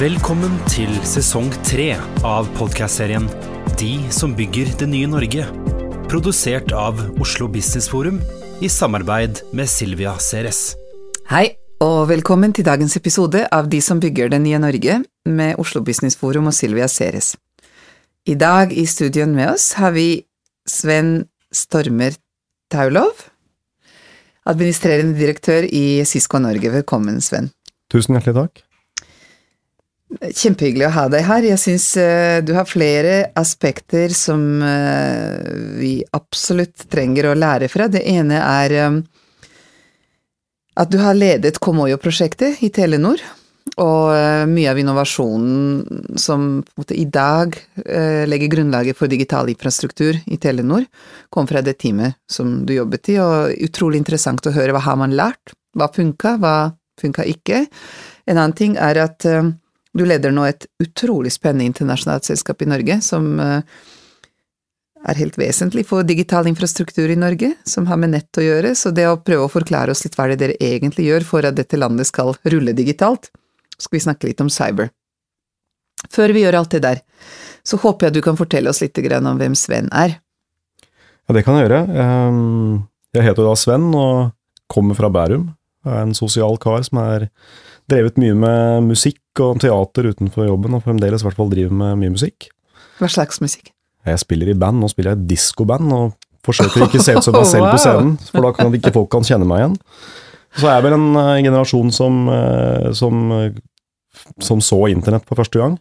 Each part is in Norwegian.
Velkommen til sesong tre av podkastserien De som bygger det nye Norge. Produsert av Oslo Business Forum i samarbeid med Silvia Ceres. Hei, og velkommen til dagens episode av De som bygger det nye Norge med Oslo Business Forum og Silvia Ceres. I dag i studioen med oss har vi Sven Stormer Taulov, administrerende direktør i Cisco Norge. Velkommen, Sven. Tusen hjertelig takk. Kjempehyggelig å ha deg her. Jeg syns uh, du har flere aspekter som uh, vi absolutt trenger å lære fra. Det ene er um, at du har ledet Komoyo-prosjektet i Telenor, og uh, mye av innovasjonen som måte, i dag legger grunnlaget for digital infrastruktur i Telenor, kom fra det teamet som du jobbet i, og utrolig interessant å høre hva har man lært, hva funka, hva funka ikke. En annen ting er at du leder nå et utrolig spennende internasjonalt selskap i Norge, som eh, er helt vesentlig for digital infrastruktur i Norge, som har med nett å gjøre, så det å prøve å forklare oss litt hva det dere egentlig gjør for at dette landet skal rulle digitalt, skal vi snakke litt om cyber. Før vi gjør alt det der, så håper jeg du kan fortelle oss litt om hvem Sven er. Ja, det kan jeg gjøre. Ehm, jeg heter da Sven og kommer fra Bærum. Jeg er en sosial kar som er drevet mye med musikk og teater utenfor jobben, og fremdeles i hvert fall driver med mye musikk. Hva slags musikk? Jeg spiller i band, nå spiller jeg diskoband, og forsøker ikke å se ut som meg selv på scenen, for da kan ikke folk kan kjenne meg igjen. Så er jeg vel en uh, generasjon som, uh, som, uh, som, så internett for første gang.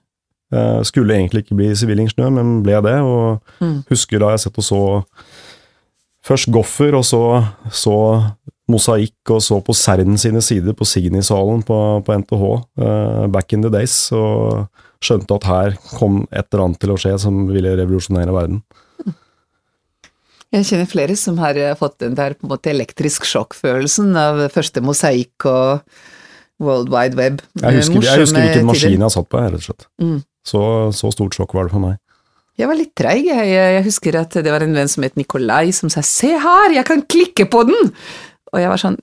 skulle egentlig ikke bli sivilingeniør, men ble det, og mm. husker da jeg sett og så først Goffer, og så, så Mosaikk og så på CERN sine sider på Signy-salen på, på, NTH uh, back in the days, og skjønte at her kom et eller annet til å skje som ville revolusjonere verden. Jeg kjenner flere som har eh, fått den der på en måte elektrisk sjokk-følelsen av første mosaikk og World Wide Web. Jeg husker, jeg husker hvilken maskin jeg har satt på, rett og slett. Mm. Så, så stort sjokk var det for meg. Jeg var litt treig. Jeg, jeg, husker at det var en venn som het Nikolai, som sa 'se her, jeg kan klikke på den'! Og jeg var sånn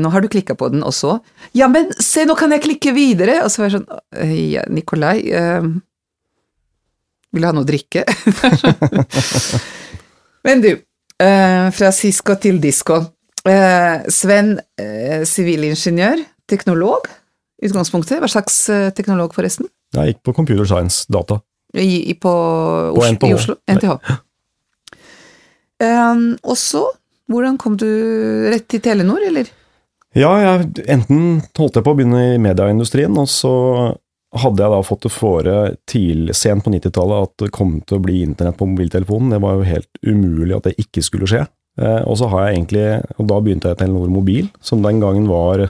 Nå har du klikka på den, og så Ja, men se, nå kan jeg klikke videre! Og så var jeg sånn ja, Nikolai, øh, vil du ha noe å drikke? men du, øh, fra Cisco til Disco. Uh, Sven, sivilingeniør, teknolog, utgangspunktet. Hva slags teknolog, forresten? Jeg gikk på computer science, data. I, i på, på Oslo, NTH. I Oslo? NTH. Um, og så hvordan kom du rett til Telenor, eller? Ja, jeg, enten holdt jeg på å begynne i medieindustrien, og så hadde jeg da fått det fore til, sent på 90-tallet at det kom til å bli internett på mobiltelefonen. Det var jo helt umulig at det ikke skulle skje. Eh, og så har jeg egentlig, og da begynte jeg i Telenor Mobil, som den gangen var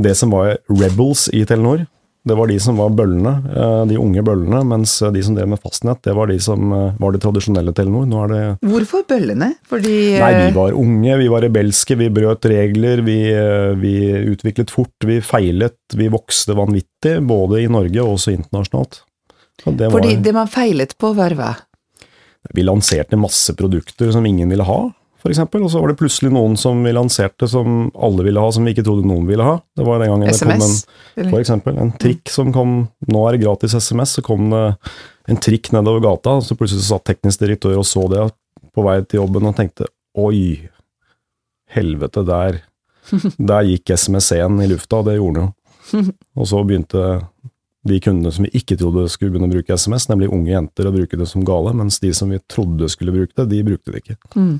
det som var Rebels i Telenor. Det var de som var bøllene, eh, de unge bøllene, mens de som drev med fastnett, det var de som eh, var det tradisjonelle Telenor. Nå er det Hvorfor bøllene? Fordi Nei, vi eh, var unge, vi var rebelske, vi brøt regler, vi, vi utviklet fort, vi feilet, vi vokste vanvittig, både i Norge og også internasjonalt. Det Fordi det man feilet på, var hva? Vi lanserte masse produkter som ingen ville ha f.eks. Og så var det plutselig noen som vi lanserte som alle ville ha, som vi ikke trodde noen ville ha. Det var den gangen SMS, det kom en, for eksempel, en trikk som kom Nå er det gratis SMS, så kom det en trikk nedover gata, og så plutselig satt teknisk direktør og så det. på vei til jobben og tenkte oi, helvete, der, der gikk SMS-en i lufta, det gjorde den jo. Og så begynte de kundene som vi ikke trodde skulle begynne å bruke SMS, nemlig unge jenter, å bruke det som gale, mens de som vi trodde skulle bruke det, de brukte det ikke. Mm.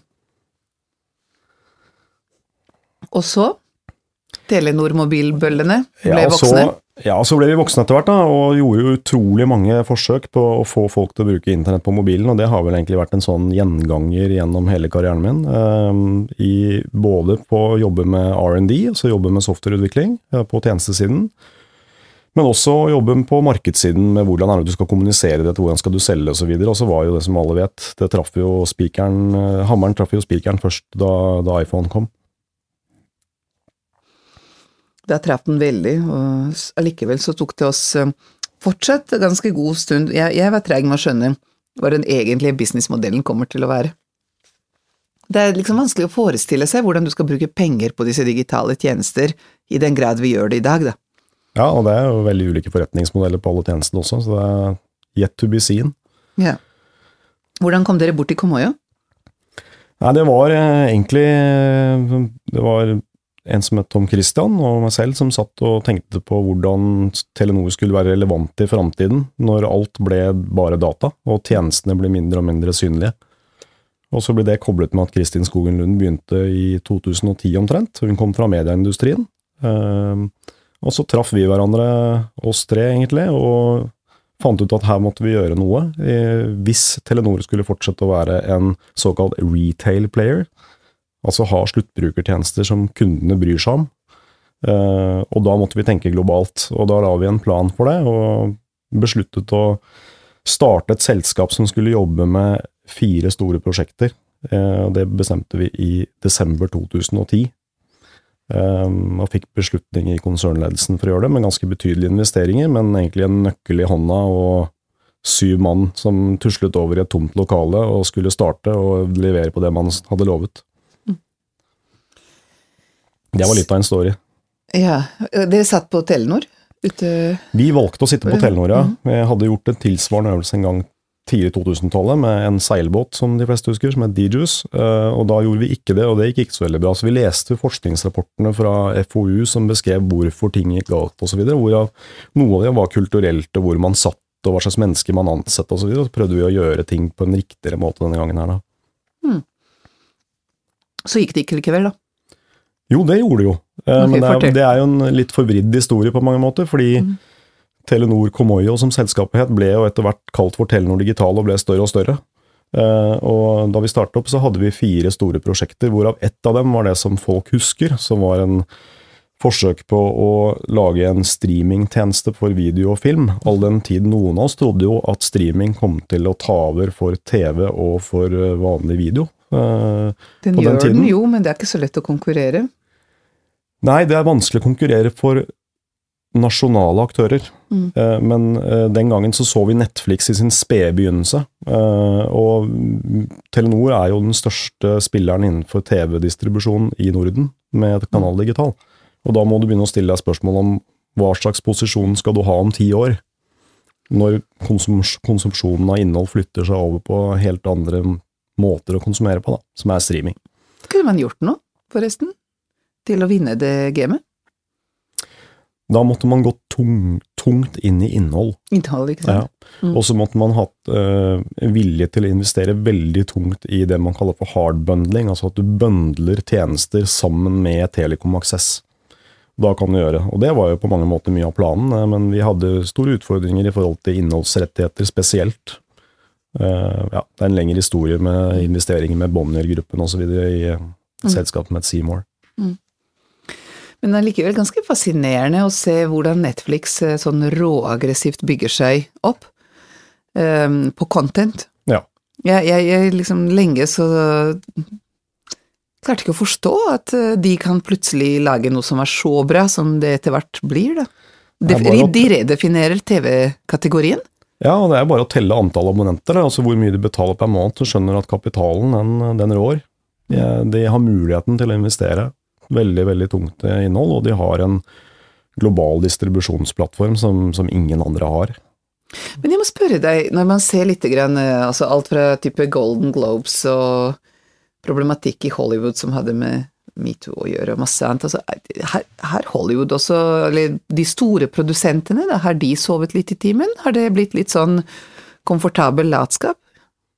Og så? Telenor-mobilbøllene ble Ja, voksne. Så, ja, så ble vi voksne etter hvert, da, og gjorde jo utrolig mange forsøk på å få folk til å bruke internett på mobilen, og det har vel egentlig vært en sånn gjenganger gjennom hele karrieren min. Eh, i, både på å jobbe med R&D, altså jobbe med softwareutvikling eh, på tjenestesiden, men også jobbe på markedssiden med hvordan er det du skal kommunisere dette, hvordan skal du selge osv. Og så var jo det som alle vet, det traff jo spikeren, eh, hammeren traff jo spikeren først da, da iPhone kom. Da traff den veldig, og allikevel så tok det oss eh, fortsatt ganske god stund. Jeg, jeg var treg med å skjønne hva den egentlige businessmodellen kommer til å være. Det er liksom vanskelig å forestille seg hvordan du skal bruke penger på disse digitale tjenester, i den grad vi gjør det i dag, da. Ja, og det er jo veldig ulike forretningsmodeller på alle tjenestene også, så det er yet to be seen. Ja. Hvordan kom dere bort til Komoyo? Nei, det var eh, egentlig eh, Det var en som het Tom Christian og meg selv som satt og tenkte på hvordan Telenor skulle være relevant i framtiden, når alt ble bare data, og tjenestene ble mindre og mindre synlige. Og så ble det koblet med at Kristin Skogen Lund begynte i 2010 omtrent. Hun kom fra medieindustrien. Eh, Og så traff vi hverandre, oss tre egentlig, og fant ut at her måtte vi gjøre noe. eh, Hvis Telenor skulle fortsette å være en såkalt retail player, altså ha sluttbrukertjenester som kundene bryr seg om. Eh, Og da måtte vi tenke globalt, og da la vi en plan for det, og besluttet å starte et selskap som skulle jobbe med fire store prosjekter. Eh, Det bestemte vi i desember 2010. Um, og fikk beslutning i konsernledelsen for å gjøre det, med ganske betydelige investeringer, men egentlig en nøkkel i hånda og syv mann som tuslet over i et tomt lokale og skulle starte og levere på det man hadde lovet. Det var litt av en story. Ja, dere satt på Telenor? Ute Vi valgte å sitte på Telenor, ja. Vi hadde gjort en tilsvarende øvelse en gang tidlig 2000-tallet med en seilbåt, som de fleste husker, som het DJus. Og da gjorde vi ikke det, og det gikk ikke så veldig bra. Så vi leste forskningsrapportene fra FoU som beskrev hvorfor ting gikk galt osv. Hvorav noe av det var kulturelt, og hvor man satt, og hva slags mennesker man ansatte osv. Så, videre. så prøvde vi å gjøre ting på en riktigere måte denne gangen her, da. Så gikk det ikke likevel, da. Jo, det gjorde det jo. Eh, Men det er, det er jo en litt forvridd historie på mange måter, fordi Telenor Komoyo, som selskapet het, ble jo etter hvert kalt for Telenor Digital og ble større og større. Eh, Og da vi startet opp, så hadde vi fire store prosjekter, hvorav ett av dem var det som folk husker, som var en forsøk på å lage en streamingtjeneste for video og film. All den tid noen av oss trodde jo at streaming kom til å ta over for TV og for eh, vanlig video. Eh, Den På den gjør den jo, men det er ikke så lett å konkurrere. Nei, det er vanskelig å konkurrere for nasjonale aktører. Mm. Eh, Men eh, den gangen så så vi Netflix i sin spede begynnelse. Og Telenor er jo den største spilleren innenfor TV-distribusjon i Norden med Kanal Digital. Og da må du begynne å stille deg spørsmål om hva slags posisjon skal du ha om ti år? Når konsums konsumsjonen av innhold flytter seg over på helt andre måter å konsumere på, da, som er streaming. Kunne man gjort noe, forresten, til å vinne det gamet? Da måtte man gå tung, tungt inn i innhold. Innhold, ikke Ja. sant? Mm. Og så måtte man hatt eh, vilje til å investere veldig tungt i det man kaller for hardbundling, altså at du bøndler tjenester sammen med Telekom Access. Da kan du gjøre, og det var jo på mange måter mye av planen, eh, men vi hadde store utfordringer i forhold til innholdsrettigheter spesielt. Eh, ja, det er en lengre historie med investeringer med Bonnier-gruppen osv. i mm. selskapet med Seymour. Men det er likevel ganske fascinerende å se hvordan Netflix eh, sånn råaggressivt bygger seg opp um, på content. Ja. Jeg, jeg, jeg liksom lenge så klarte ikke å forstå at eh, de kan plutselig lage noe som er så bra som det etter hvert blir, da. De, de redefinerer TV-kategorien. Ja, og det er bare å telle antall abonnenter, altså hvor mye de betaler per måned, så skjønner at kapitalen, den, den rår. De, de har muligheten til å investere veldig, veldig tungt innhold, og de har en global distribusjonsplattform som, som ingen andre har. Men jeg må spørre deg, når man ser litt grann, altså alt fra type Golden Globes og problematikk i Hollywood som hadde med metoo å gjøre, og masse annet, altså her, her Hollywood også, eller de store produsentene, da, har de sovet litt i timen? Har det blitt litt sånn komfortabel latskap?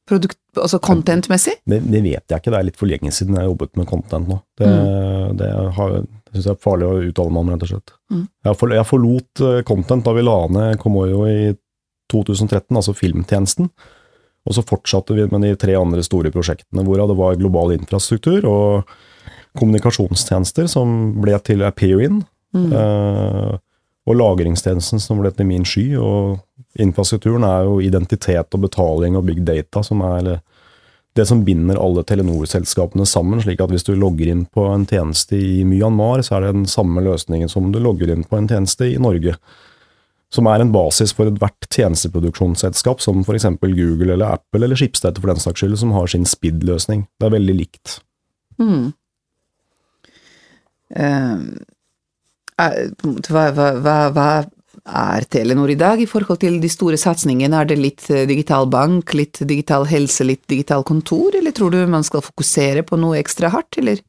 Produkt, altså content-messig? Det, det, vet jeg ikke, det er litt for lenge siden jeg har jobbet med content nå. Det, mm. det, har, det syns jeg er farlig å uttale meg om, rett og slett. Mm. Jeg, for, jeg, forlot eh, content da vi la ned Komoyo i 2013, altså filmtjenesten. Og så fortsatte vi med de tre andre store prosjektene, hvorav det var global infrastruktur og kommunikasjonstjenester, som ble til Appearin. Mm. Uh, og lagringstjenesten som ble til Min Sky. Og infrastrukturen er jo identitet og betaling og big data som er det som binder alle Telenor-selskapene sammen. slik at hvis du logger inn på en tjeneste i Myanmar, så er det den samme løsningen som du logger inn på en tjeneste i Norge. Som er en basis for ethvert tjenesteproduksjonsselskap, som f.eks. Google eller Apple eller Schibsted for den saks skyld, som har sin SPID-løsning. Det er veldig likt. Mm. Um, hva, hva, hva, hva er Telenor i dag i forhold til de store satsingene? Er det litt eh, digital bank, litt digital helse, litt digital kontor, eller tror du man skal fokusere på noe ekstra hardt, eller?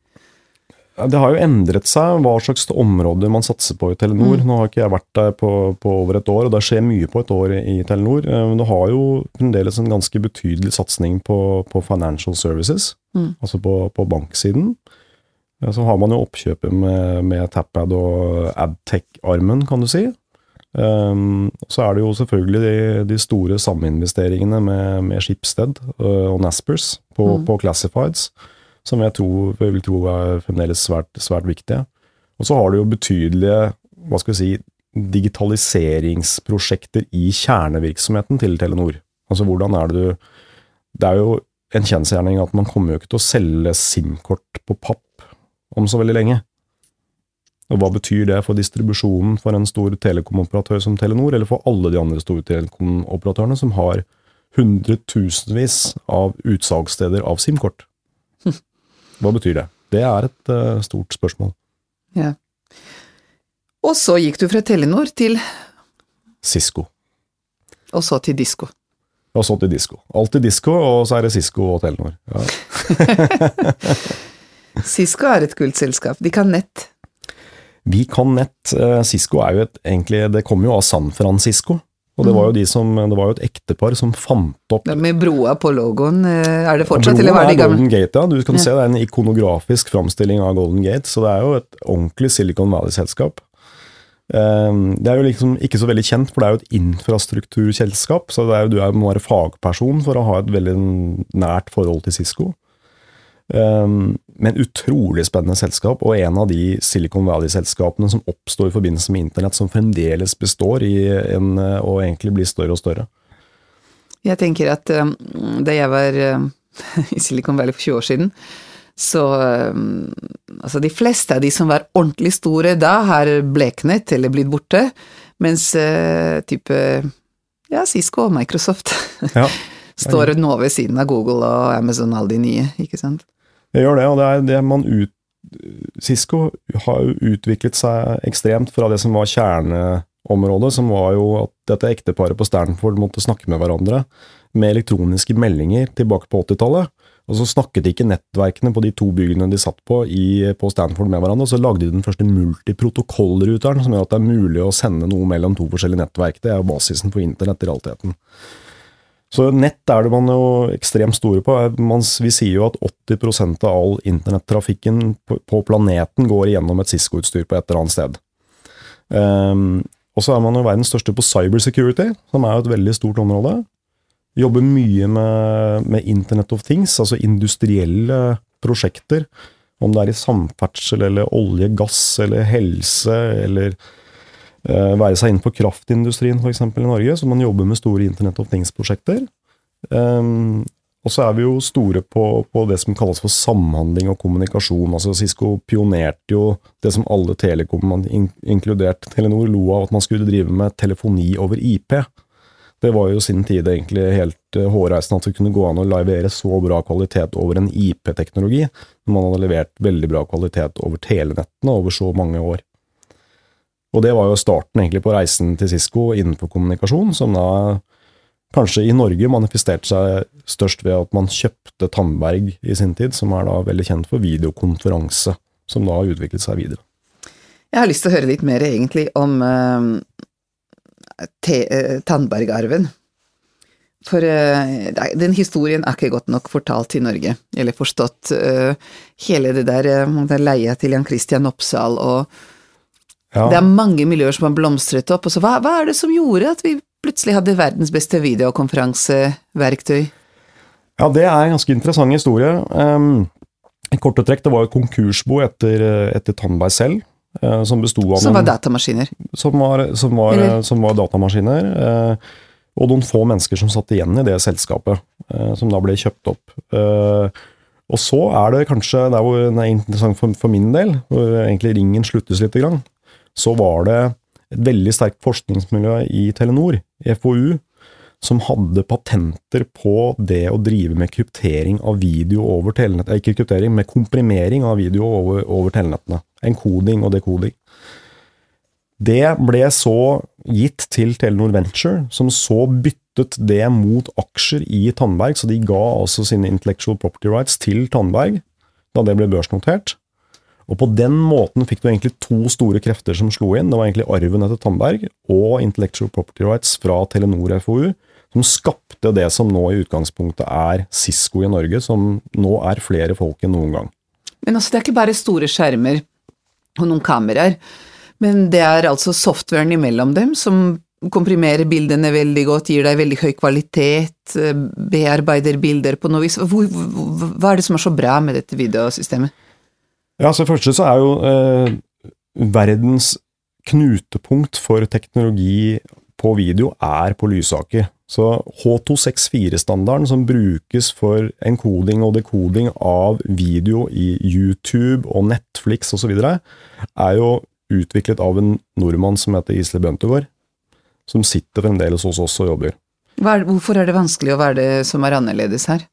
Det har jo endret seg hva slags områder man satser på i Telenor. Mm. Nå har ikke jeg vært der på, på, over et år, og det skjer mye på et år i Telenor. Men det har jo fremdeles en ganske betydelig satsing på, på financial services, mm. altså på, på banksiden. Så har man jo oppkjøpet med, med Tappad og Adtech-armen, kan du si. Um, så er det jo selvfølgelig de, de store saminvesteringene med, med Schibsted uh, og Naspers på, mm. på, Classifieds, som jeg, tror, jeg vil tro er fremdeles svært, svært viktige. Og så har du jo betydelige hva skal vi si, digitaliseringsprosjekter i kjernevirksomheten til Telenor. Altså hvordan er det du Det er jo en kjensgjerning at man kommer jo ikke til å selge SIM-kort på papp om så veldig lenge. Og hva betyr det for distribusjonen for en stor telekomoperatør som Telenor, eller for alle de andre store telekomoperatørene som har hundretusenvis av utsalgssteder av SIM-kort? Hva betyr det? Det er et uh, stort spørsmål. Ja. Og så gikk du fra Telenor til Cisco. Og så til Disko. Og så til Disko. Alltid Disko, og så er det Cisco og Telenor. Ja. Cisco er et kult selskap. De kan nett. Vi kan nett. Eh, Cisco er jo et egentlig Det kommer jo av San Francisco. Og det var jo, de som, det var jo et ektepar som fant opp Med broa på logoen, eh, er det fortsatt, eller var det gamle? Golden Gate, ja. Du kan ja. se det er en ikonografisk framstilling av Golden Gate, så det er jo et ordentlig Silicon Valley-selskap. Ehm, det er jo liksom ikke så veldig kjent, for det er jo et infrastrukturselskap, så det er jo, du må være fagperson for å ha et veldig nært forhold til Cisco. Um, men utrolig spennende selskap, og en av de Silicon Valley-selskapene som oppstår i forbindelse med internett, som fremdeles består i en, og egentlig blir større og større. Jeg tenker at um, da jeg var um, i Silicon Valley for 20 år siden, så um, altså de fleste av de som var ordentlig store da, har bleknet eller blitt borte, mens uh, type ja, Cisco og Microsoft ja. står nå ved siden av Google og Amazon, alle de nye, ikke sant. Det gjør det, og det er det man ut Cisco har jo utviklet seg ekstremt fra det som var kjerneområdet, som var jo at dette ekteparet på Stanford måtte snakke med hverandre med elektroniske meldinger tilbake på 80-tallet. Og så snakket ikke nettverkene på de to byggene de satt på i, på Stanford med hverandre, og så lagde de den første multiprotokollruteren, som gjør at det er mulig å sende noe mellom to forskjellige nettverk. Det er jo basisen for internett i realiteten. Så nett er det man jo ekstremt store på. Man, vi sier jo at 80% av all internettrafikken på, på, planeten går gjennom et Cisco-utstyr på et eller annet sted. Um, og så er man jo verdens største på cybersecurity, som er jo et veldig stort område. Jobber mye med, med Internet of Things, altså industrielle prosjekter. Om det er i samferdsel eller olje, gass eller helse eller være seg inn på kraftindustrien f.eks. i Norge, så man jobber med store Internett of Things-prosjekter. Um, og så er vi jo store på, på, det som kalles for samhandling og kommunikasjon. altså Cisco pionerte jo det som alle telekom, inkludert Telenor, lo av at man skulle drive med telefoni over IP. Det var jo sin tid egentlig helt uh, hårreisende at det kunne gå an å levere så bra kvalitet over en IP-teknologi, når man hadde levert veldig bra kvalitet over telenettene over så mange år. Og det var jo starten egentlig på reisen til Cisco innenfor kommunikasjon, som da kanskje i Norge manifesterte seg størst ved at man kjøpte Tandberg i sin tid, som er da veldig kjent for videokonferanse, som da har utviklet seg videre. Jeg har lyst til å høre litt mer egentlig om uh, Tandberg-arven. For uh, den historien er ikke godt nok fortalt i Norge, eller forstått. Uh, hele det der, uh, leia til Jan Christian Oppsal og ja. Det er mange miljøer som har blomstret opp. Og så hva, hva, er det som gjorde at vi plutselig hadde verdens beste videokonferanseverktøy? Ja, det er en ganske interessant historie. Um, I korte trekk, det var et konkursbo etter, etter Tandberg selv. Uh, som besto av Som var datamaskiner? Som var, som var, som var datamaskiner. Uh, og noen få mennesker som satt igjen i det selskapet, uh, som da ble kjøpt opp. Eh, og så er det kanskje, det er interessant for, for, min del, hvor egentlig ringen sluttes litt, grann, så var det et veldig sterkt forskningsmiljø i Telenor, FoU, som hadde patenter på det å drive med kryptering av video over telenett, eh, ikke kryptering, med komprimering av video over, over telenettene. Enkoding og dekoding. Det ble så gitt til Telenor Venture, som så byttet det mot aksjer i Tandberg, så de ga altså sine intellectual property rights til Tandberg da det ble børsnotert. Og på den måten fikk du egentlig to store krefter som slo inn. Det var egentlig arven etter Tandberg og intellectual property rights fra Telenor FoU, som skapte det som nå i utgangspunktet er Cisco i Norge, som nå er flere folk enn noen gang. Men altså, det er ikke bare store skjermer og noen kameraer. Men det er altså softwaren imellom dem som komprimerer bildene veldig godt, gir deg veldig høy kvalitet, eh, bearbeider bilder på noe vis. Hva er det som er så bra med dette videosystemet? Ja, så Først så er jo eh, verdens knutepunkt for teknologi på video er på Lysaker. Så H264-standarden som brukes for enkoding og dekoding av video i YouTube og Netflix osv., er jo utviklet av en nordmann som heter Isle Bøntegård, som sitter fremdeles hos oss og jobber. Er, hvorfor er det vanskelig å være det som er annerledes her?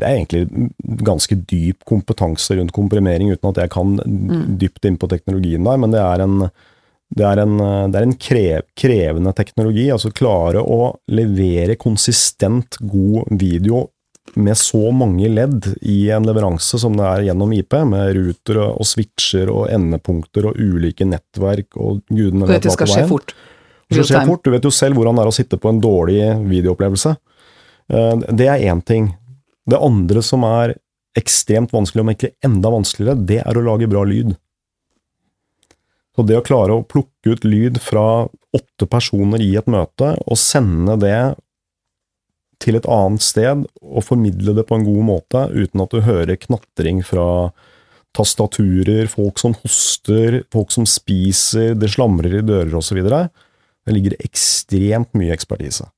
Det er egentlig ganske dyp kompetanse rundt komprimering, uten at jeg kan mm. dypt inn på teknologien der, men det er en, det er en, det er en krev, krevende teknologi. Altså klare å levere konsistent god video med så mange ledd i en leveranse som det er gjennom IP, med ruter og switcher og endepunkter og ulike nettverk og gudene vet hva på veien. Skje fort. Det skal skje fort. Du vet jo selv hvordan det er å sitte på en dårlig videoopplevelse. Eh, det er én ting. Det andre som er ekstremt vanskelig, om ikke enda vanskeligere, det er å lage bra lyd. Så det å klare å plukke ut lyd fra åtte personer i et møte, og sende det til et annet sted og formidle det på en god måte, uten at du hører knatring fra tastaturer, folk som hoster, folk som spiser, det slamrer i dører osv. Det ligger ekstremt mye ekspertise.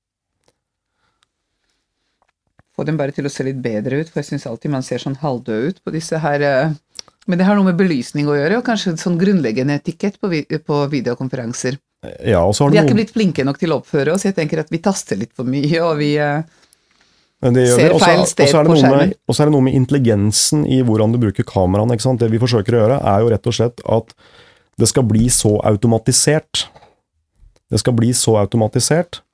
Få dem bare til å se litt bedre ut, for jeg syns alltid man ser sånn halvdød ut på disse her eh, Men det har noe med belysning å gjøre, og kanskje sånn grunnleggende etikett på, på videokonferanser. Ja, og så har vi er noen... ikke blitt flinke nok til å oppføre oss. Jeg tenker at vi taster litt for mye, og vi uh, ser feil sted på skjermen. Og så er det noe med intelligensen i hvordan du bruker kameraene. Det vi forsøker å gjøre, er jo rett og slett at det skal bli så automatisert. Det skal bli så automatisert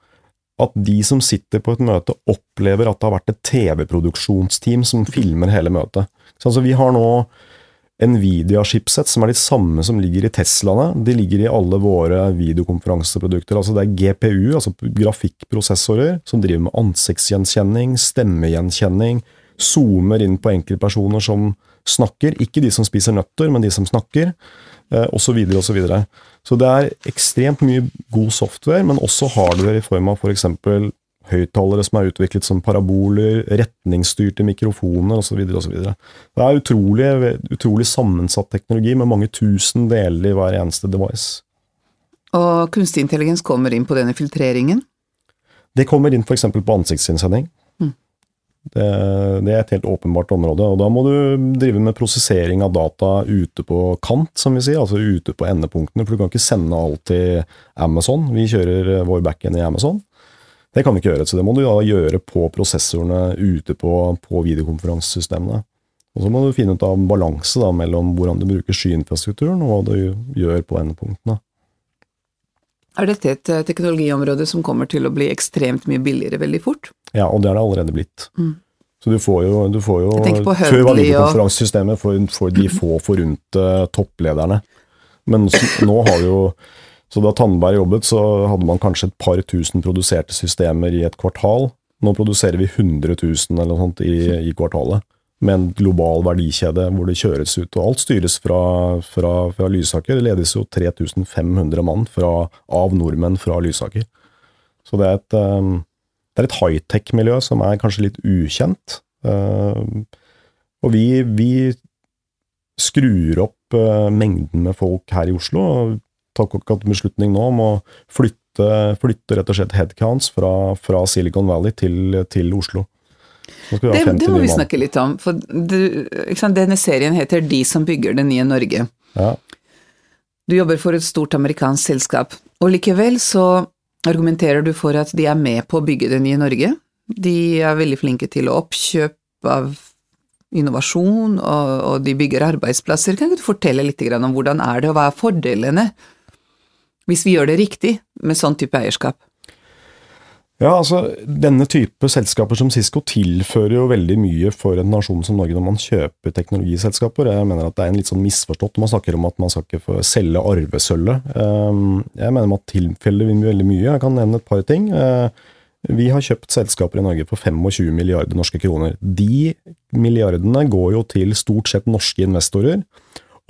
at de som sitter på et møte, opplever at det har vært et TV-produksjonsteam som filmer hele møtet. Så altså, vi har nå Nvidia-chipset, som er de samme som ligger i Teslaene. De ligger i alle våre videokonferanseprodukter. Altså det er GPU, altså grafikkprosessorer, som driver med ansiktsgjenkjenning, stemmegjenkjenning, zoomer inn på enkeltpersoner som snakker. Ikke de som spiser nøtter, men de som snakker, osv. Eh, osv. Så, det er ekstremt mye god software, men også hardware i form av f.eks. For høyttalere som er utviklet som paraboler, retningsstyrte mikrofoner osv. Det er utrolig, utrolig sammensatt teknologi med mange tusen deler i hver eneste device. Og kunstig intelligens kommer inn på denne filtreringen? Det kommer inn f.eks. på ansiktsinnsending. Det, det, er et helt åpenbart område. og Da må du drive med prosessering av data ute på kant, som vi sier, altså ute på endepunktene. For du kan ikke sende alt til Amazon. Vi kjører vår backend i Amazon. Det kan vi ikke gjøre, så det må du da gjøre på prosessorene ute på, på videokonferansesystemene. Og så må du finne ut av balanse da, mellom hvordan du bruker skyinfrastrukturen, og hva du gjør på endepunktene. Er dette et eh, teknologiområde som kommer til å bli ekstremt mye billigere veldig fort? Ja, og det er det allerede blitt. Så du får jo, du får jo Før var Huddly for, for de få forunte topplederne. Men nå har vi jo Så da Tandberg jobbet, så hadde man kanskje et par tusen produserte systemer i et kvartal. Nå produserer vi 100 000 eller noe sånt i, i kvartalet. Med en global verdikjede hvor det kjøres ut. Og alt styres fra, fra, fra Lysaker. Det ledes jo 3500 mann fra, av nordmenn fra Lysaker. Så det er et, um, det er et high-tech-miljø som er kanskje litt ukjent. Um, og vi, vi skrur opp uh, mengden med folk her i Oslo. og tar akkurat beslutning nå om å flytte, flytte rett og slett headcounts fra, fra Silicon Valley til, til Oslo. Nå skal vi ha Det, det må vi snakke litt om, for du, sant, denne serien heter De som bygger det nye Norge. Ja. Du jobber for et stort amerikansk selskap, og likevel så argumenterer du for at de er med på å bygge det nye Norge. De er veldig flinke til oppkjøp av innovasjon, og, og de bygger arbeidsplasser. Kan ikke du fortelle litt om hvordan er det, og hva er fordelene hvis vi gjør det riktig med sånn type eierskap? Ja, altså Denne type selskaper som Cisco tilfører jo veldig mye for en nasjon som Norge når man kjøper teknologiselskaper. Jeg mener at det er en litt sånn misforstått når man snakker om at man skal ikke få selge arvesølvet. Um, Jeg mener at tilfeller veldig mye. Jeg kan nevne et par ting. Uh, Vi har kjøpt selskaper i Norge for 25 milliarder norske kroner. De milliardene går jo til stort sett norske investorer.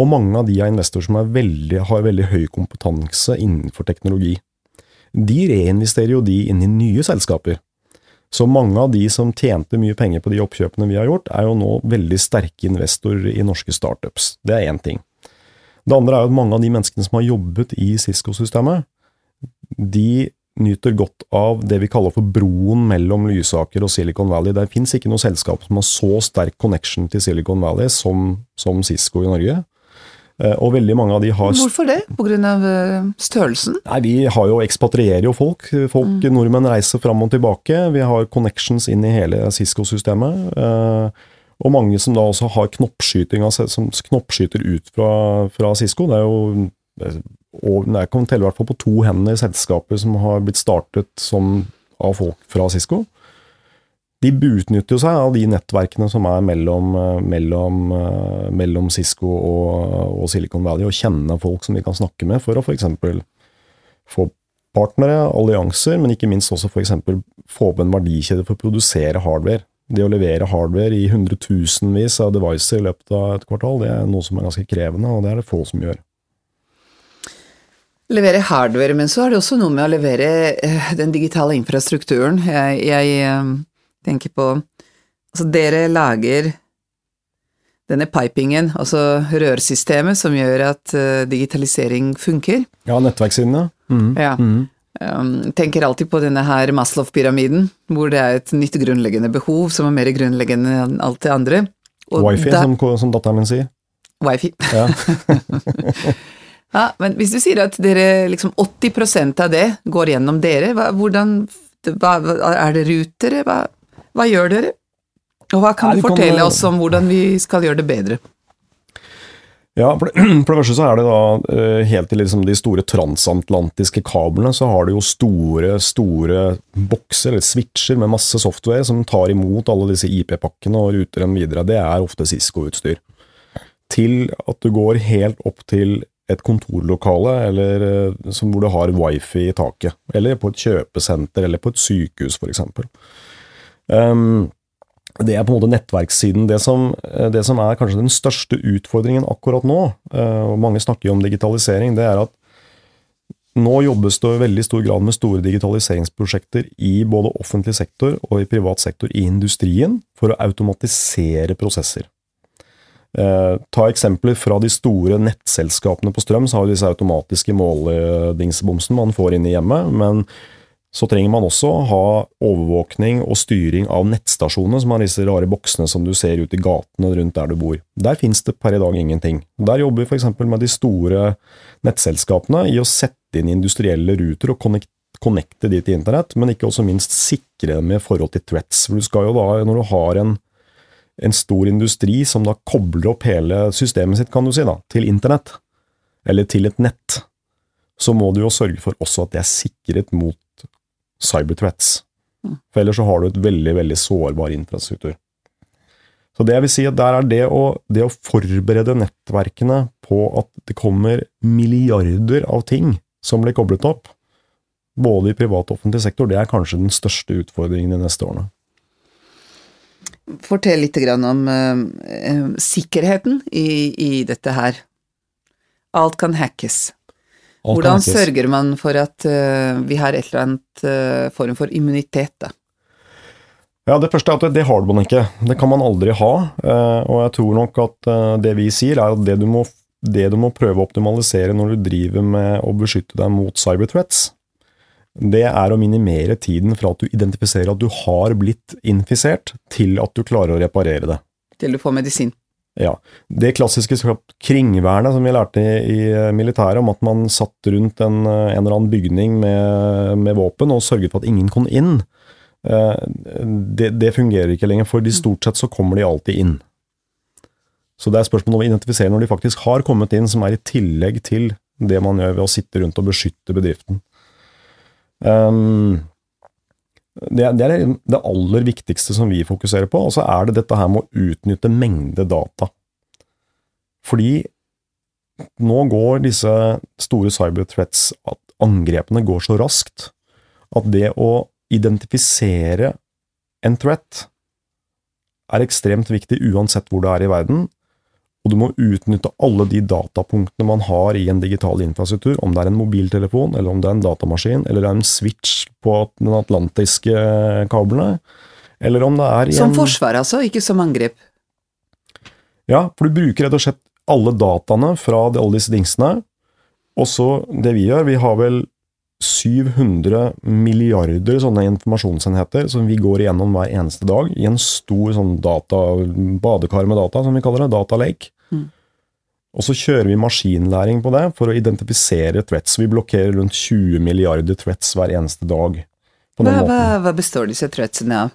Og mange av de er investorer som er veldig, har veldig høy kompetanse innenfor teknologi de reinvesterer jo de inn i nye selskaper. Så mange av de som tjente mye penger på de oppkjøpene vi har gjort, er jo nå veldig sterke investorer i norske startups. Det er én ting. Det andre er jo at mange av de menneskene som har jobbet i Cisco-systemet, de nyter godt av det vi kaller for broen mellom Lysaker og Silicon Valley. Det fins ikke noe selskap som har så sterk connection til Silicon Valley som, som Cisco i Norge. Eh, Og veldig mange av de har Hvorfor det? Av eh, størrelsen? Nei, Vi har jo ekspatrierer jo folk. Folk, Nordmenn reiser fram og tilbake. Vi har connections inn i hele Cisco-systemet. Eh, og mange som da også har knoppskyting, av seg, som knoppskyter ut fra, fra Cisco. Det er jo og Jeg kan telle i hvert fall på to hender selskaper som har blitt startet som, av folk fra Cisco. De utnytter seg av de nettverkene som er mellom, eh, mellom, eh, mellom Cisco og, og Silicon Valley, og kjenner folk som de kan snakke med for å f.eks. få partnere, allianser, men ikke minst også f.eks. få opp en verdikjede for å produsere hardware. Det å levere hardware i hundretusenvis av devices i løpet av et kvartal, det er noe som er ganske krevende, og det er det få som gjør. Levere hardware, men så er det også noe med å levere eh, den digitale infrastrukturen. Jeg, jeg tenker på Altså, dere lager denne pipingen, altså rørsystemet, som gjør at uh, digitalisering funker. Ja, nettverkssiden, ja. Mhm. Ja. Mm. Um, tenker alltid på denne her Maslow-pyramiden, hvor det er et nytt grunnleggende behov som er mer grunnleggende enn alt det andre. Og Wifi, da- som, som datteren min sier. Wifi. Ja. Ja, men hvis du sier at dere liksom 80% av det går gjennom dere, hva, hvordan hva- Er det rutere? Hva, hva gjør dere? Og hva kan Nei, du fortelle kan- oss om hvordan vi skal gjøre det bedre? Ja, for det, for det første så er det da eh, helt til liksom de store transatlantiske kablene, så har du jo store, store bokser, eller switcher med masse software som tar imot alle disse IP-pakkene og ruter dem videre. Det er ofte Cisco-utstyr. Til at du går helt opp til et kontorlokale eller, eh, som hvor du har wifi i taket, eller på et kjøpesenter eller på et sykehus f.eks. Um, det er på en måte nettverkssiden. Det som, eh, det som er kanskje den største utfordringen akkurat nå, eh, og mange snakker jo om digitalisering, det er at nå jobbes det i veldig stor grad med store digitaliseringsprosjekter i både offentlig sektor og i privat sektor i industrien for å automatisere prosesser. Eh, ta eksempler fra de store nettselskapene på strøm, så har vi disse automatiske måledingsbomsene man får inn i hjemmet, men så trenger man også ha overvåkning og styring av nettstasjonene, som er disse rare boksene som du ser ute i gatene rundt der du bor. Der finnes det per i dag ingenting. Der jobber vi f.eks. med de store nettselskapene i å sette inn industrielle ruter og connect- connecte de til internett, men ikke også minst sikre dem i forhold til threats. For du skal jo da, når du har en, en stor industri som da kobler opp hele systemet sitt, kan du si, da, til internett, eller til et nett, så må du jo sørge for også at det er sikret mot cyberthreats. For ellers så har du et veldig, veldig sårbar infrastruktur. Så det jeg vil si at der er det å, det å forberede nettverkene på at det kommer milliarder av ting som blir koblet opp, både i privat og offentlig sektor, det er kanskje den største utfordringen de neste årene. Fortell litt grann om uh, sikkerheten i, i dette her. Alt kan hackes. Hvordan sørger man for at uh, vi har et eller annet uh, form for immunitet, da? Ja, Det første er at det har man ikke. Det kan man aldri ha. Uh, Og jeg tror nok at det vi sier, er at det du må, det du må prøve å optimalisere når du driver med å beskytte deg mot cyberthreats, det er å minimere tiden fra at du identifiserer at du har blitt infisert, til at du klarer å reparere det. Til du får medisin. Ja. Det klassiske kringvernet som vi lærte i, i militæret, om at man satt rundt en, en eller annen bygning med, med våpen og sørget for at ingen kom inn, eh, det, det fungerer ikke lenger, for de stort sett så kommer de alltid inn. Så det er spørsmål om å identifisere når de faktisk har kommet inn, som er i tillegg til det man gjør ved å sitte rundt og beskytte bedriften. Um, det, det er det aller viktigste som vi fokuserer på, og så er det dette her med å utnytte mengde data. Fordi nå går disse store cyberthreats, at angrepene går så raskt, at det å identifisere en threat er ekstremt viktig uansett hvor det er i verden, og du må utnytte alle de datapunktene man har i en digital infrastruktur, om det er en mobiltelefon, eller om det er en datamaskin, eller det er en switch på den atlantiske kablene, eller om det er Som forsvar, altså, ikke som angrep. Ja, for du bruker rett og slett alle dataene fra alle disse dingsene, og så det vi gjør, vi har vel 700 milliarder sånne informasjonsenheter som vi går igjennom hver eneste dag i en stor sånn data, badekar med data, som vi kaller det, data lake. Mm. Og så kjører vi maskinlæring på det for å identifisere threats. Vi blokkerer rundt 20 milliarder threats hver eneste dag. Hva, hva, hva består disse threatsene av?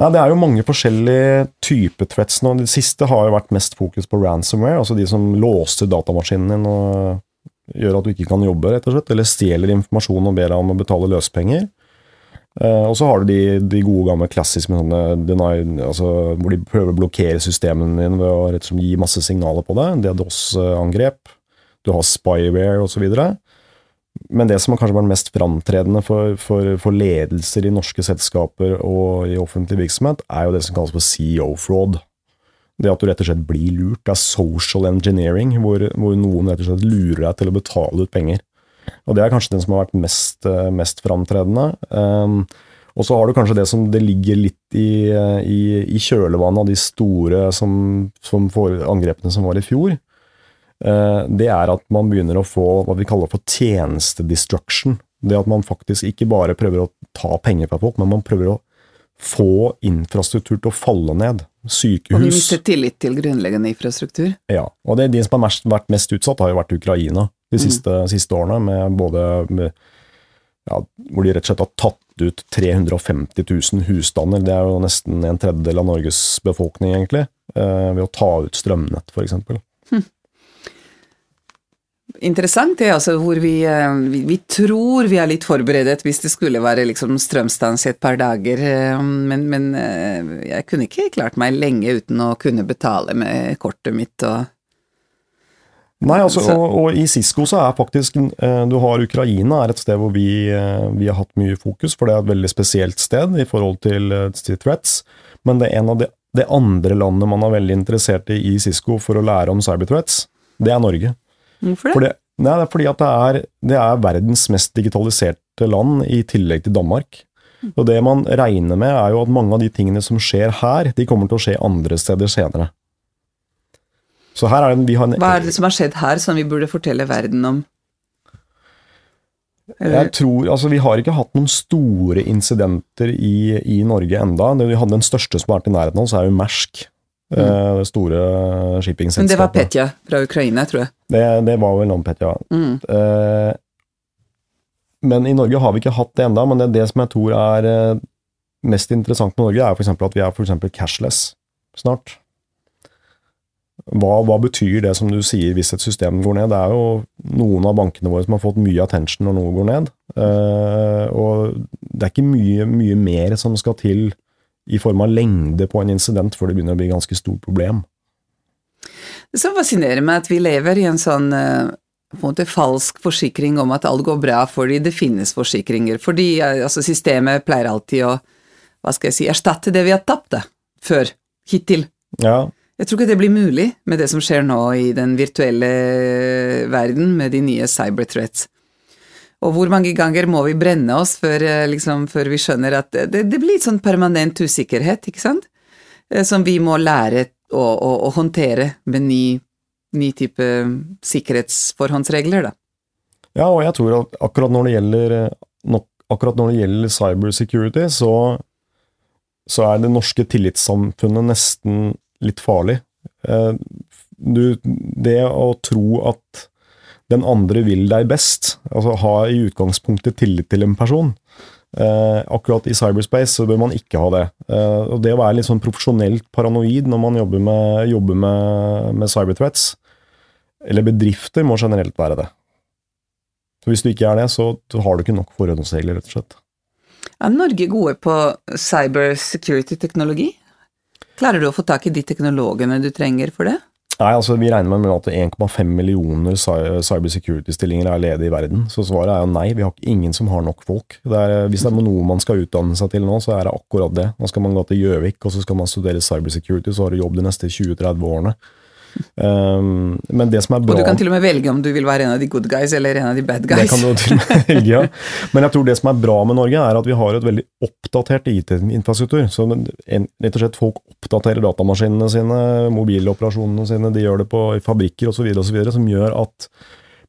Nei, Det er jo mange forskjellige typer threats nå. Det siste har jo vært mest fokus på ransomware, altså de som låser datamaskinen din og gjør at du ikke kan jobbe, rett og slett, eller stjeler informasjon og ber deg om å betale løsepenger. Eh, og så har du de, de gode gamle klassiske med sånne deny, altså, hvor de prøver å blokkere systemene dine ved å rett og slett gi masse signaler på det. DDoS-angrep. Du har spyware osv. Men det som har kanskje vært mest framtredende for, for, for ledelser i norske selskaper og i offentlig virksomhet, er jo det som kalles for CEO-fraud. Det at du rett og slett blir lurt. Det er social engineering, hvor, hvor noen rett og slett lurer deg til å betale ut penger. Og det er kanskje den som har vært mest, eh, mest framtredende. Um, og så har du kanskje det som det ligger litt i, eh, i, i kjølvannet av de store som, som for, angrepene som var i fjor. Eh, det er at man begynner å få hva vi kaller for tjenestedestruction. Det at man faktisk ikke bare prøver å ta penger fra folk, men man prøver å få infrastruktur til å falle ned. Og vi Sykehus. mister tillit til grunnleggende infrastruktur. Ja, og det, de som har vært mest utsatt, har jo vært Ukraina de siste, siste årene, med både med, ja, hvor de rett og slett har tatt ut 350 000 husstander. Det er jo nesten en tredjedel av Norges befolkning, egentlig, eh, ved å ta ut strømnett, f.eks. Interessant det, altså, hvor vi, eh, vi, vi tror vi er litt forberedt hvis det skulle være liksom strømstans i et par dager, eh, men, men eh, jeg kunne ikke klart meg lenge uten å kunne betale med kortet mitt og Nei, altså, og, og i Cisco så er faktisk Du har Ukraina er et sted hvor vi, vi har hatt mye fokus, for det er et veldig spesielt sted i forhold til, threats. Men det er en av de, det andre landet man er veldig interessert i i Cisco for å lære om cyberthreats, det er Norge. Hvorfor det? For det, nei, det er fordi at det er, det er verdens mest digitaliserte land, i tillegg til Danmark. Og det man regner med, er jo at mange av de tingene som skjer her, de kommer til å skje andre steder senere. Så her er det, vi har en, Hva er det som har skjedd her som vi burde fortelle verden om? Jeg tror, altså Vi har ikke hatt noen store incidenter i, i Norge enda. Det vi hadde Den største som har vært i nærheten av oss, er jo Mersk. Eh, Det store shippingselskapet. Men det var Petja fra Ukraina, tror jeg. Det, det var vel noen Petja. Mm. Eh, men i Norge har vi ikke hatt det enda, men det, det som jeg tror er eh, mest interessant med Norge, er for eksempel at vi er for cashless snart. Hva, hva, betyr det som du sier hvis et system går ned? Det er jo noen av bankene våre som har fått mye attention når noe går ned. Eh, og det er ikke mye, mye mer som skal til i form av lengde på en incident før det begynner å bli et ganske stort problem. Det som fascinerer meg, at vi lever i en sånn uh, på en måte falsk forsikring om at alt går bra fordi det finnes forsikringer. Fordi altså, systemet pleier alltid å hva skal jeg si, erstatte det vi har tapt det før, hittil. Ja. Jeg tror ikke det blir mulig med det som skjer nå i den virtuelle verden med de nye cyberthreats. Og hvor mange ganger må vi brenne oss før, eh, liksom, før vi skjønner at det, det blir sånn permanent usikkerhet, ikke sant? Eh, som vi må lære å, å, å håndtere med ny, ny type sikkerhetsforhåndsregler, da. Ja, og jeg tror at akkurat når det gjelder, akkurat når det gjelder cybersecurity, så, så er det norske tillitssamfunnet nesten litt farlig. Eh, du, det å tro at den andre vil deg best, altså ha i utgangspunktet tillit til en person. Eh, akkurat i cyberspace så bør man ikke ha det. Eh, og det å være litt sånn profesjonelt paranoid når man jobber med, jobber med, med cyberthreats, eller bedrifter, må generelt være det. Så Hvis du ikke er det, så har du ikke nok forhåndsregler, rett og slett. Er Norge gode på cybersecurity-teknologi? Klarer du å få tak i de teknologene du trenger for det? Nei, altså Vi regner med at 1,5 millioner cybersecurity-stillinger er ledige i verden. Så svaret er jo nei. Vi har ingen som har nok folk. Det er, hvis det er noe man skal utdanne seg til nå, så er det akkurat det. Nå skal man gå til Gjøvik, og så skal man studere cybersecurity, så har du jobb de neste 20-30 årene. Um, men det som er bra Og du kan til og med velge om du vil være en av de good guys eller en av de bad guys. Det kan du til og med velge, ja. Men jeg tror det som er bra med Norge, er at vi har et veldig oppdatert IT-infrastruktur. Så rett og slett folk oppdaterer datamaskinene sine, mobiloperasjonene sine, de gjør det på fabrikker osv., osv., som gjør at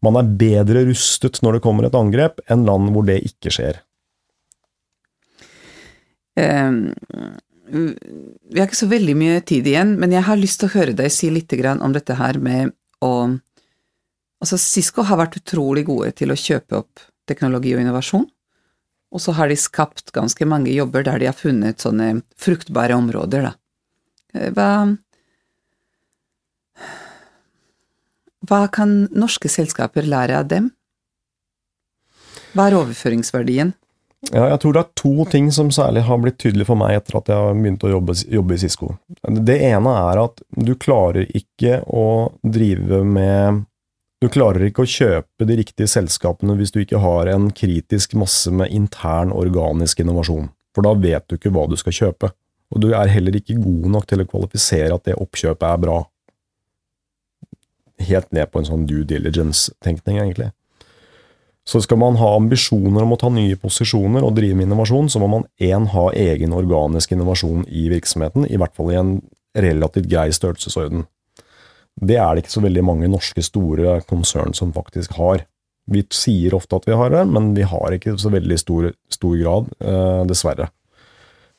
man er bedre rustet når det kommer et angrep, enn land hvor det ikke skjer. Um, vi har ikke så veldig mye tid igjen, men jeg har lyst til å høre deg si litt om dette her med å Altså, Cisco har vært utrolig gode til å kjøpe opp teknologi og innovasjon, og så har de skapt ganske mange jobber der de har funnet sånne fruktbare områder, da. Eh, hva Hva kan norske selskaper lære av dem? Hva er overføringsverdien? Ja, jeg tror det er to ting som særlig har blitt tydelig for meg etter at jeg har begynt å jobbe, jobbe, i Cisco. Det ene er at du klarer ikke å drive med Du klarer ikke å kjøpe de riktige selskapene hvis du ikke har en kritisk masse med intern organisk innovasjon. For da vet du ikke hva du skal kjøpe. Og du er heller ikke god nok til å kvalifisere at det oppkjøpet er bra. Helt ned på en sånn due diligence-tenkning, egentlig. Så skal man ha ambisjoner om å ta nye posisjoner og drive med innovasjon, så må man én ha egen organisk innovasjon i virksomheten, i hvert fall i en relativt grei størrelsesorden. Det er det ikke så veldig mange norske store konsern som faktisk har. Vi sier ofte at vi har det, men vi har ikke så veldig stor, stor grad, eh, dessverre.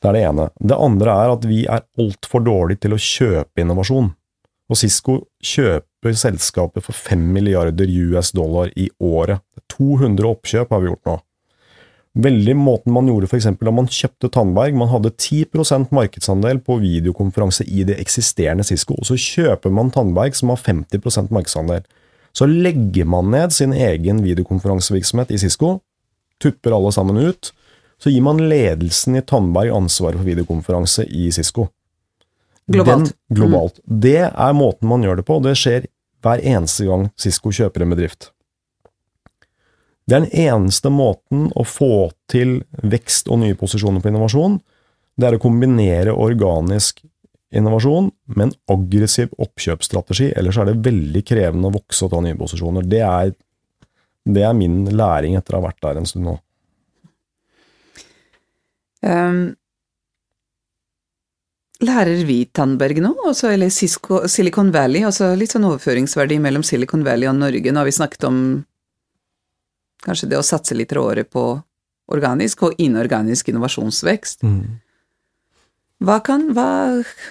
Det er det ene. Det andre er at vi er altfor dårlige til å kjøpe innovasjon. Og Cisco kjøper selskapet for 5 milliarder US dollar i året. 200 oppkjøp har vi gjort nå. Veldig måten man gjorde f.eks. da man kjøpte Tandberg. Man hadde 10% markedsandel på videokonferanse i det eksisterende Cisco, og så kjøper man Tandberg som har 50% markedsandel. Så legger man ned sin egen videokonferansevirksomhet i Cisco, tupper alle sammen ut. Så gir man ledelsen i Tandberg ansvaret for videokonferanse i Cisco. Globalt. Den, globalt. Mm. Det er måten man gjør det på, og det skjer hver eneste gang Cisco kjøper en bedrift. Det er den eneste måten å få til vekst og nye posisjoner på innovasjon. Det er å kombinere organisk innovasjon med en aggressiv oppkjøpsstrategi. Ellers er det veldig krevende å vokse og ta nye posisjoner. Det er, det er min læring etter å ha vært der en stund nå. Um, Lærer vi Tandberg nå, også, eller Cisco, Silicon Valley? altså Litt sånn overføringsverdi mellom Silicon Valley og Norge. Nå har vi snakket om kanskje det å satse litt råere på organisk og inorganisk innovasjonsvekst. Mm. Hva kan hva,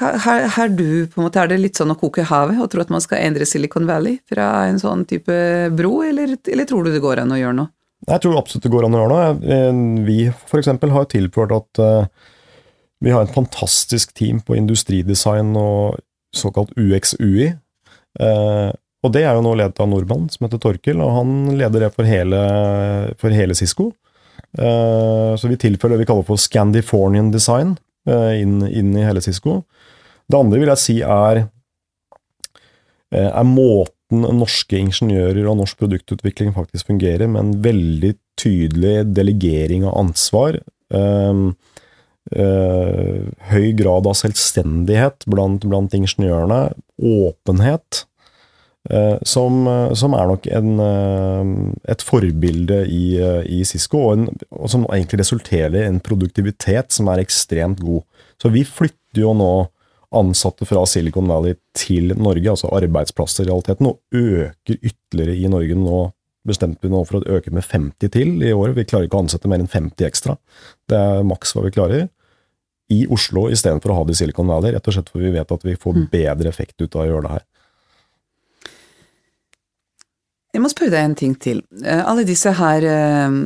her, her, du på en måte, Er det litt sånn å koke havet og tro at man skal endre Silicon Valley fra en sånn type bro, eller, eller tror du det går an å gjøre noe? Jeg tror absolutt det går an å gjøre noe. Vi f.eks. har tilført at uh, vi har et fantastisk team på industridesign og såkalt UX-UI, Eh, og det er jo nå ledet av nordmann som heter Torkil, og han leder det for hele, for hele Cisco. Eh, så vi tilfører det vi kaller for Scandifornian design eh, inn, inn, i hele Cisco. Det andre vil jeg si er, eh, er måten norske ingeniører og norsk produktutvikling faktisk fungerer, med en veldig tydelig delegering av ansvar. Eh, eh, høy grad av selvstendighet blant, blant ingeniørene. Åpenhet. Uh, som, uh, som, er nok en, et forbilde i, i Cisco, og, en, og, som egentlig resulterer i en produktivitet som er ekstremt god. Så vi flytter jo nå ansatte fra Silicon Valley til Norge, altså arbeidsplasser i realiteten, og øker ytterligere i Norge nå. Bestemte vi nå for å øke med 50 til i året. Vi klarer ikke å ansette mer enn 50 ekstra. Det er maks hva vi klarer. I Oslo istedenfor å ha det i Silicon Valley, rett og slett for vi vet at vi får mm. bedre effekt ut av å gjøre det her. Jeg må spørre deg en ting til. Eh, alle disse her eh,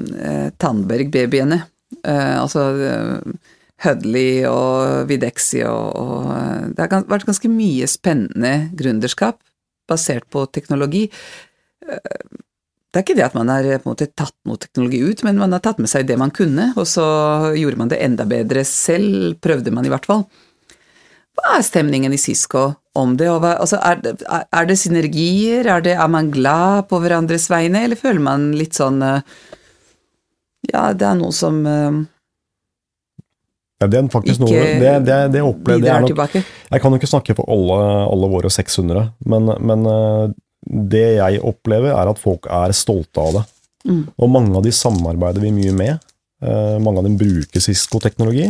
Tandberg-babyene, eh, altså eh, Hudley og Videxi og, og Det har vært ganske mye spennende gründerskap basert på teknologi. Det er ikke det at man har på en måte tatt noe teknologi ut, men man har tatt med seg det man kunne, og så gjorde man det enda bedre selv, prøvde man i hvert fall. Hva er stemningen i Cisco om det? Hva, altså er, er, det synergier? Er, det, er, man glad på hverandres vegne, eller føler man litt sånn eh, Ja, det er noe som uh, ja, det er faktisk noe Det, det, det opplevde jeg nok. Jeg kan jo ikke snakke for alle, alle våre 600, men, men, eh, det jeg opplever, er at folk er stolte av det. Mm. Og mange av de samarbeider vi mye med. Mange av dem bruker Cisco-teknologi.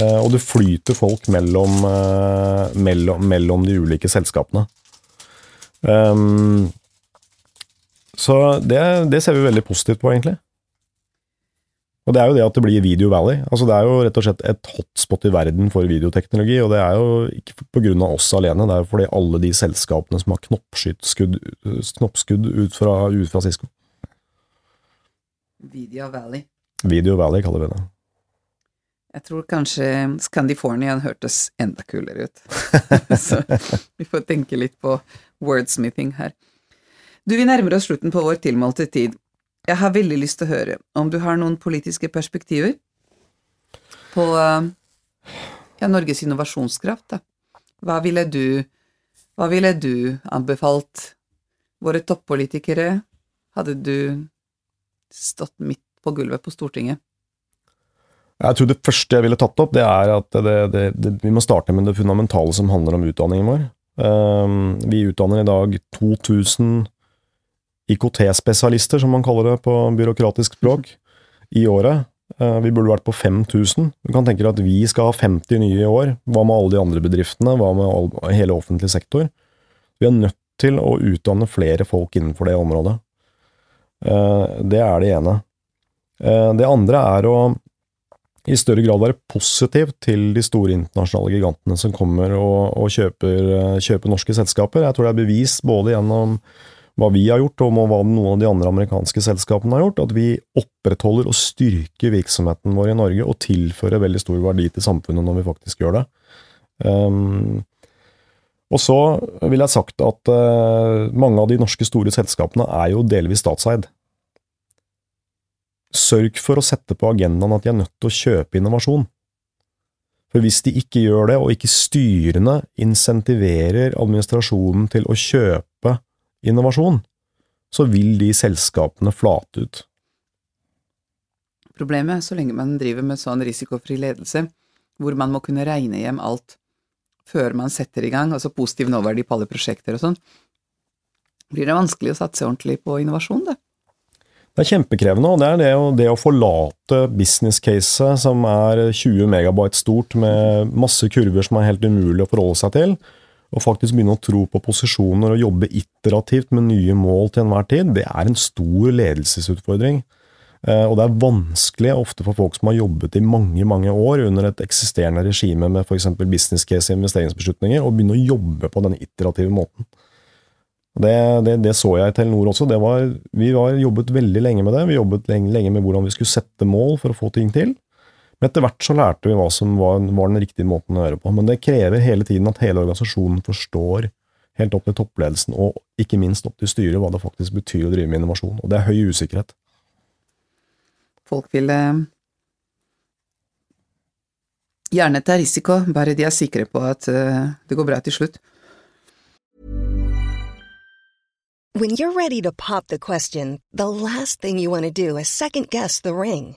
Eh, og det flyter folk mellom, eh, mellom, mellom de ulike selskapene. Um, så det, det, ser vi veldig positivt på, egentlig. Og det er jo det at det blir Video Valley. Altså Det er jo rett og slett et hotspot i verden for videoteknologi. Og det er jo ikke pga. oss alene, det er jo fordi alle de selskapene som har knoppskudd, knoppskudd ut, fra, ut fra Cisco. Video Valley. Video Valley kaller vi det. Jeg tror kanskje Scandifornian hørtes enda kulere ut. Så vi får tenke litt på wordsmithing her. Du, vi nærmer oss slutten på vår tilmålte tid. Jeg har veldig lyst til å høre om du har noen politiske perspektiver på ja, Norges innovasjonskraft. Da. Hva ville du, hva ville du anbefalt våre toppolitikere? Hadde du stått midt på gulvet på Stortinget? Jeg tror det første jeg ville tatt opp, det er at det, det, det, vi må starte med det fundamentale som handler om utdanningen vår. Um, vi utdanner i dag 2000 IKT-spesialister, som man kaller det på byråkratisk språk, i året. Uh, vi burde vært på 5000. Du kan tenke deg at vi skal ha 50 nye i år. Hva med alle de andre bedriftene? Hva med all, hele offentlig sektor? Vi er nødt til å utdanne flere folk innenfor det området. Uh, det er det ene. Uh, det andre er å i større grad være positiv til de store internasjonale gigantene som kommer og, og kjøper, eh, kjøper, norske selskaper. Jeg tror det er bevist både gjennom hva vi har gjort, og hva noen av de andre amerikanske selskapene har gjort, at vi opprettholder og styrker virksomheten vår i Norge og tilfører veldig stor verdi til samfunnet når vi faktisk gjør det. Um, og så vil jeg sagt at uh, mange av de norske store selskapene er jo delvis statseid. Sørg for å sette på agendaen at de er nødt til å kjøpe innovasjon. For hvis de ikke gjør det, og ikke styrene insentiverer administrasjonen til å kjøpe innovasjon, så vil de selskapene flate ut. Problemet, så lenge man driver med sånn risikofri ledelse, hvor man må kunne regne hjem alt før man setter i gang, altså positiv nåverdi på alle prosjekter og sånn, blir det vanskelig å satse ordentlig på innovasjon, det. Det er kjempekrevende, og det er det å, det å forlate business-caset som er 20 megabyte stort med masse kurver som er helt umulig å forholde seg til, og faktisk begynne å tro på posisjoner og jobbe iterativt med nye mål til enhver tid, det er en stor ledelsesutfordring. Eh, og det er vanskelig ofte for folk som har jobbet i mange mange år under et eksisterende regime med f.eks. business case investeringsbeslutninger, å begynne å jobbe på denne iterative måten. Det, det, det, så jeg i Telenor også. Var, vi har jobbet veldig lenge med det. Vi jobbet lenge, lenge, med hvordan vi skulle sette mål for å få ting til. Men etter hvert så lærte vi hva som var, var, den riktige måten å gjøre på. Men det krever hele tiden at hele organisasjonen forstår helt opp til toppledelsen, og ikke minst opp til styret, hva det faktisk betyr å drive med innovasjon. Og det er høy usikkerhet. Folk vil eh, gjerne ta risiko, bare de er sikre på at eh, det går bra til slutt. When you're ready to pop the question, the last thing you want to do is second guess the ring.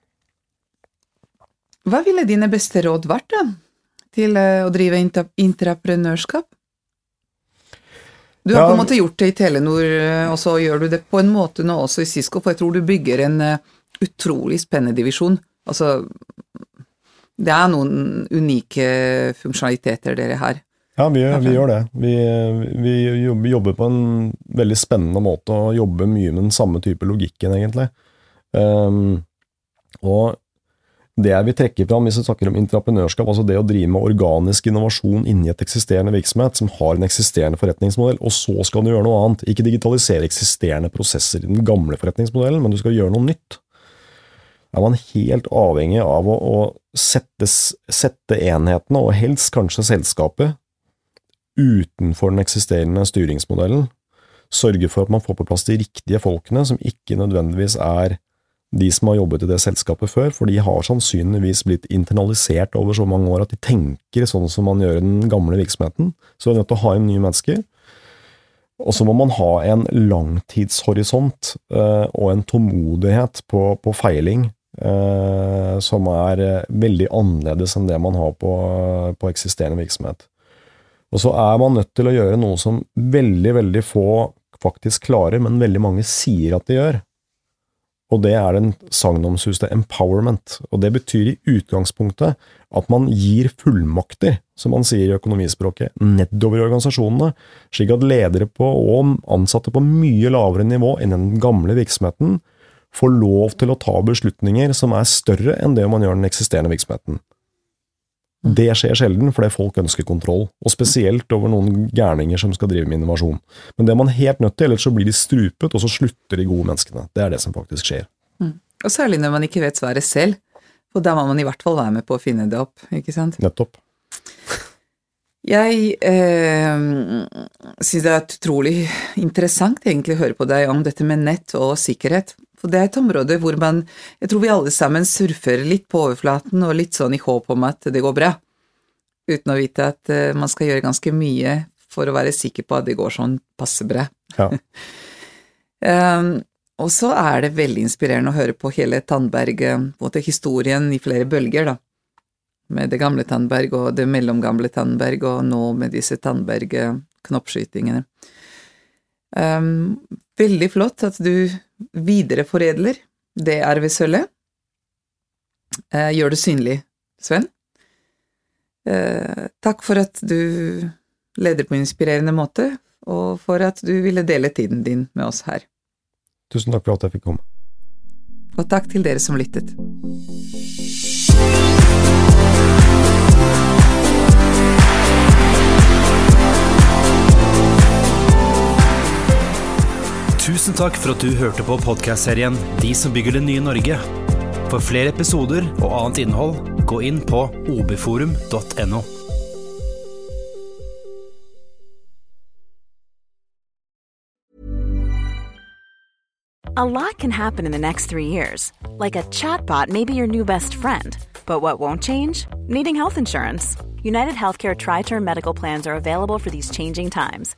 hva ville dine beste råd vært, da? Til eh, å drive intra- intraprenørskap? Du har Ja. på en måte gjort det i Telenor, eh, og så gjør du det på en måte nå også i Cisco, for jeg tror du bygger en eh, utrolig spennende divisjon. Altså, det er noen unike funksjonaliteter dere har. Ja, vi, vi gjør det. Vi, vi jobber på en veldig spennende måte og jobber mye med den samme type logikken, egentlig. Um, og det jeg vil trekke fram hvis vi snakker om intraprenørskap, altså det å drive med organisk innovasjon inni et eksisterende virksomhet som har en eksisterende forretningsmodell, og så skal du gjøre noe annet. Ikke digitalisere eksisterende prosesser i den gamle forretningsmodellen, men du skal gjøre noe nytt. Er man helt avhengig av å, å sette, sette enhetene, og helst kanskje selskapet, utenfor den eksisterende styringsmodellen. Sørge for at man får på plass de riktige folkene, som ikke nødvendigvis er de som har jobbet i det selskapet før, for de har sannsynligvis blitt internalisert over så mange år at de tenker sånn som man gjør i den gamle virksomheten. Så du er nødt til å ha inn nye mennesker. Og så må man ha en langtidshorisont eh, og en tålmodighet på, på feiling eh, som er eh, veldig annerledes enn det man har på, på eksisterende virksomhet. Og så er man nødt til å gjøre noe som veldig, veldig få faktisk klarer, men veldig mange sier at de gjør. Og det er den sagnomsuste empowerment. Og det betyr i utgangspunktet at man gir fullmakter, som man sier i økonomispråket, nedover i organisasjonene, slik at ledere på og ansatte på mye lavere nivå enn den gamle virksomheten får lov til å ta beslutninger som er større enn det man gjør den eksisterende virksomheten. Det skjer sjelden fordi folk ønsker kontroll, og spesielt over noen gærninger som skal drive med innovasjon. Men det er man helt nødt til, ellers så blir de strupet, og så slutter de gode menneskene. Det er det som faktisk skjer. Og særlig når man ikke vet svaret selv, for da må man i hvert fall være med på å finne det opp, ikke sant? Nettopp. Jeg eh, syns det er utrolig interessant egentlig å høre på deg om dette med nett og sikkerhet. For det er et område hvor man Jeg tror vi alle sammen surfer litt på overflaten og litt sånn i håp om at det går bra, uten å vite at eh, man skal gjøre ganske mye for å være sikker på at det går sånn passe bra. Ja. Um, og så er det veldig inspirerende å høre på hele Tandberg, eh, i flere bølger, da. Med det gamle Tandberg og det mellomgamle Tandberg, og nå med disse Tandberg-knoppskytingene. Um, veldig flott at du videreforedler det arvesølvet. Eh, gjør det synlig, Sven. Eh, takk for at du leder på en inspirerende måte, og for at du ville dele tiden din med oss her. Tusen takk for at jeg fikk komme. Og takk til dere som lyttet. Tusen takk for at du hørte på podkastserien De som bygger det nye Norge. For flere episoder og annet innhold, gå inn på obforum.no. A lot can happen in the next three years. Like a chatbot may be your new best friend. But what won't change? Needing health insurance. United Healthcare Tri Term Medical Plans are available for these changing times.